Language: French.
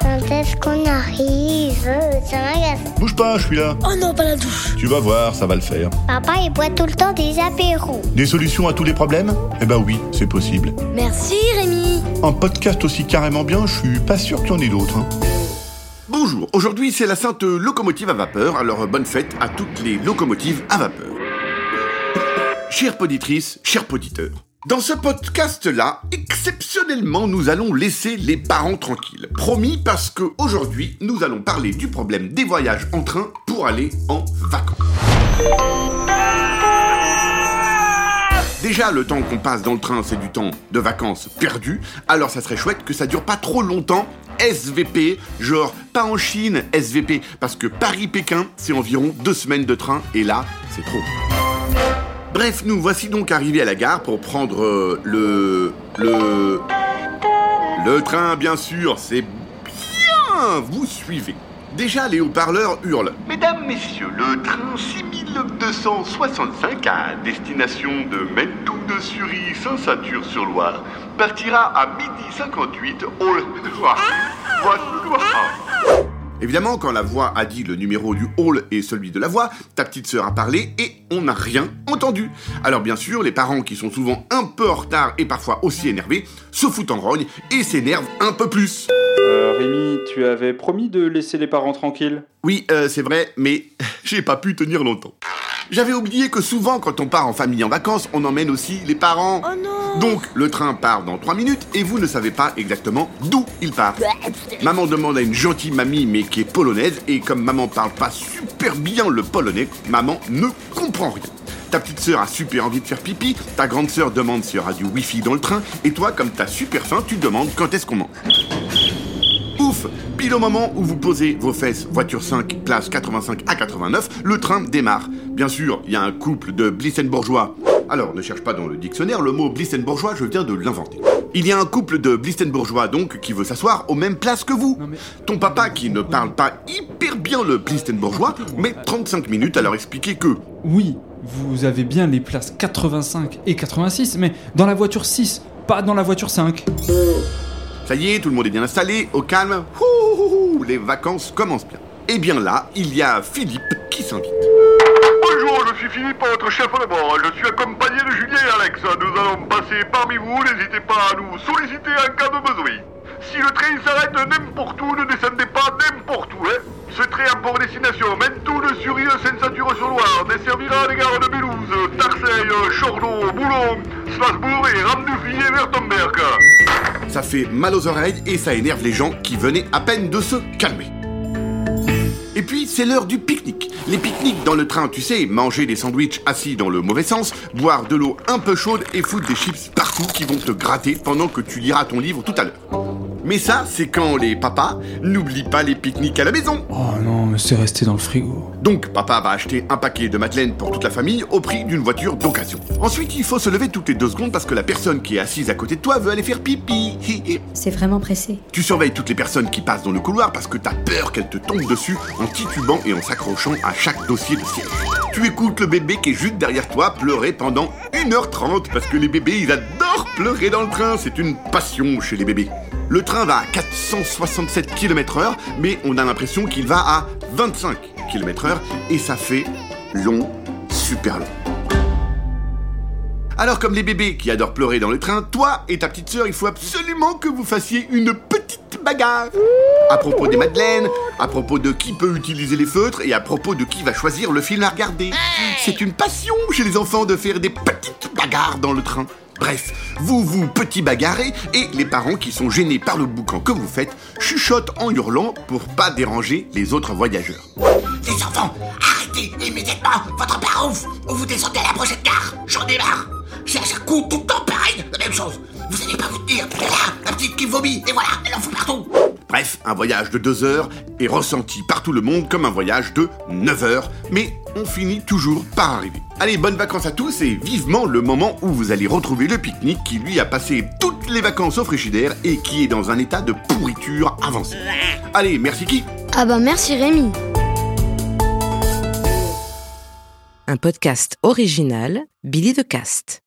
Quand est-ce qu'on arrive Ça m'agace. Bouge pas, je suis là. Oh non, pas la douche. Tu vas voir, ça va le faire. Papa, il boit tout le temps des apéros. Des solutions à tous les problèmes? Eh ben oui, c'est possible. Merci Rémi. Un podcast aussi carrément bien, je suis pas sûr qu'il y en ait d'autres. hein. Bonjour, aujourd'hui c'est la sainte locomotive à vapeur, alors bonne fête à toutes les locomotives à vapeur. Chères poditrices, chers poditeurs, dans ce podcast-là, exceptionnellement, nous allons laisser les parents tranquilles. Promis parce que aujourd'hui, nous allons parler du problème des voyages en train pour aller en vacances. Déjà, le temps qu'on passe dans le train, c'est du temps de vacances perdu. Alors, ça serait chouette que ça dure pas trop longtemps. SVP, genre pas en Chine, SVP, parce que Paris-Pékin, c'est environ deux semaines de train, et là, c'est trop. Bref, nous voici donc arrivés à la gare pour prendre euh, le... le... Le train, bien sûr, c'est bien, vous suivez. Déjà, les haut-parleurs hurlent. Mesdames, messieurs, le train 6265 à destination de Mentou de Sury, Saint-Satur-sur-Loire partira à midi 58 au... Évidemment, quand la voix a dit le numéro du hall et celui de la voix, ta petite sœur a parlé et on n'a rien entendu. Alors bien sûr, les parents qui sont souvent un peu en retard et parfois aussi énervés se foutent en rogne et s'énervent un peu plus. Euh, Rémi, tu avais promis de laisser les parents tranquilles? Oui, euh, c'est vrai, mais j'ai pas pu tenir longtemps. J'avais oublié que souvent, quand on part en famille en vacances, on emmène aussi les parents. Oh non. Donc, le train part dans 3 minutes et vous ne savez pas exactement d'où il part. Maman demande à une gentille mamie, mais qui est polonaise, et comme maman parle pas super bien le polonais, maman ne comprend rien. Ta petite sœur a super envie de faire pipi, ta grande sœur demande s'il y aura du wifi dans le train, et toi, comme t'as super faim, tu demandes quand est-ce qu'on mange. Ouf Pile au moment où vous posez vos fesses, voiture 5, place 85 à 89, le train démarre. Bien sûr, il y a un couple de Blissenbourgeois. Alors, ne cherche pas dans le dictionnaire, le mot Blissenbourgeois, je viens de l'inventer. Il y a un couple de Blissenbourgeois, donc, qui veut s'asseoir aux mêmes places que vous. Ton papa, qui ne parle pas hyper bien le Blissenbourgeois, met 35 minutes à leur expliquer que Oui, vous avez bien les places 85 et 86, mais dans la voiture 6, pas dans la voiture 5. Ça y est, tout le monde est bien installé, au calme. Ouh, ouh, ouh, les vacances commencent bien. Et bien là, il y a Philippe qui s'invite. Bonjour, je suis Philippe, votre chef de bord. Je suis accompagné de Julien et Alex. Nous allons passer parmi vous. N'hésitez pas à nous solliciter en cas de besoin. Si le train s'arrête n'importe où, ne descendez pas n'importe où. Hein. Ce train a pour destination Mentou de Sury, Saint-Satur-sur-Loire. Desservira les gares de Bélouse, Tarseille, Chorlot, Boulon, Strasbourg et Ramdufy et Wertemberg. Ça fait mal aux oreilles et ça énerve les gens qui venaient à peine de se calmer. Et puis, c'est l'heure du pique-nique. Les pique-niques dans le train, tu sais, manger des sandwichs assis dans le mauvais sens, boire de l'eau un peu chaude et foutre des chips partout qui vont te gratter pendant que tu liras ton livre tout à l'heure. Mais ça, c'est quand les papas n'oublient pas les pique-niques à la maison. Oh non, mais c'est resté dans le frigo. Donc, papa va acheter un paquet de madeleine pour toute la famille au prix d'une voiture d'occasion. Ensuite, il faut se lever toutes les deux secondes parce que la personne qui est assise à côté de toi veut aller faire pipi. Hi, hi. C'est vraiment pressé. Tu surveilles toutes les personnes qui passent dans le couloir parce que t'as peur qu'elles te tombent dessus en titubant et en s'accrochant à chaque dossier de siège. Tu écoutes le bébé qui est juste derrière toi pleurer pendant 1h30 parce que les bébés, ils adorent pleurer dans le train. C'est une passion chez les bébés. Le train va à 467 km heure, mais on a l'impression qu'il va à 25 km heure et ça fait long, super long. Alors comme les bébés qui adorent pleurer dans le train, toi et ta petite sœur, il faut absolument que vous fassiez une petite bagarre. À propos des madeleines, à propos de qui peut utiliser les feutres et à propos de qui va choisir le film à regarder. C'est une passion chez les enfants de faire des petites bagarres dans le train. Bref, vous vous petit bagarrez et les parents qui sont gênés par le boucan que vous faites chuchotent en hurlant pour pas déranger les autres voyageurs. Les enfants, arrêtez immédiatement votre parouf ou vous descendez à la prochaine gare. J'en ai marre. C'est à chaque coup tout le temps pareil, la même chose. Vous allez pas vous tenir. La petite qui vomit, et voilà, elle en fout partout. Bref, un voyage de deux heures est ressenti par tout le monde comme un voyage de 9 heures, mais on finit toujours par arriver. Allez, bonnes vacances à tous et vivement le moment où vous allez retrouver le pique-nique qui lui a passé toutes les vacances au frigidaire et qui est dans un état de pourriture avancée. Allez, merci qui Ah bah merci Rémi. Un podcast original, Billy de Cast.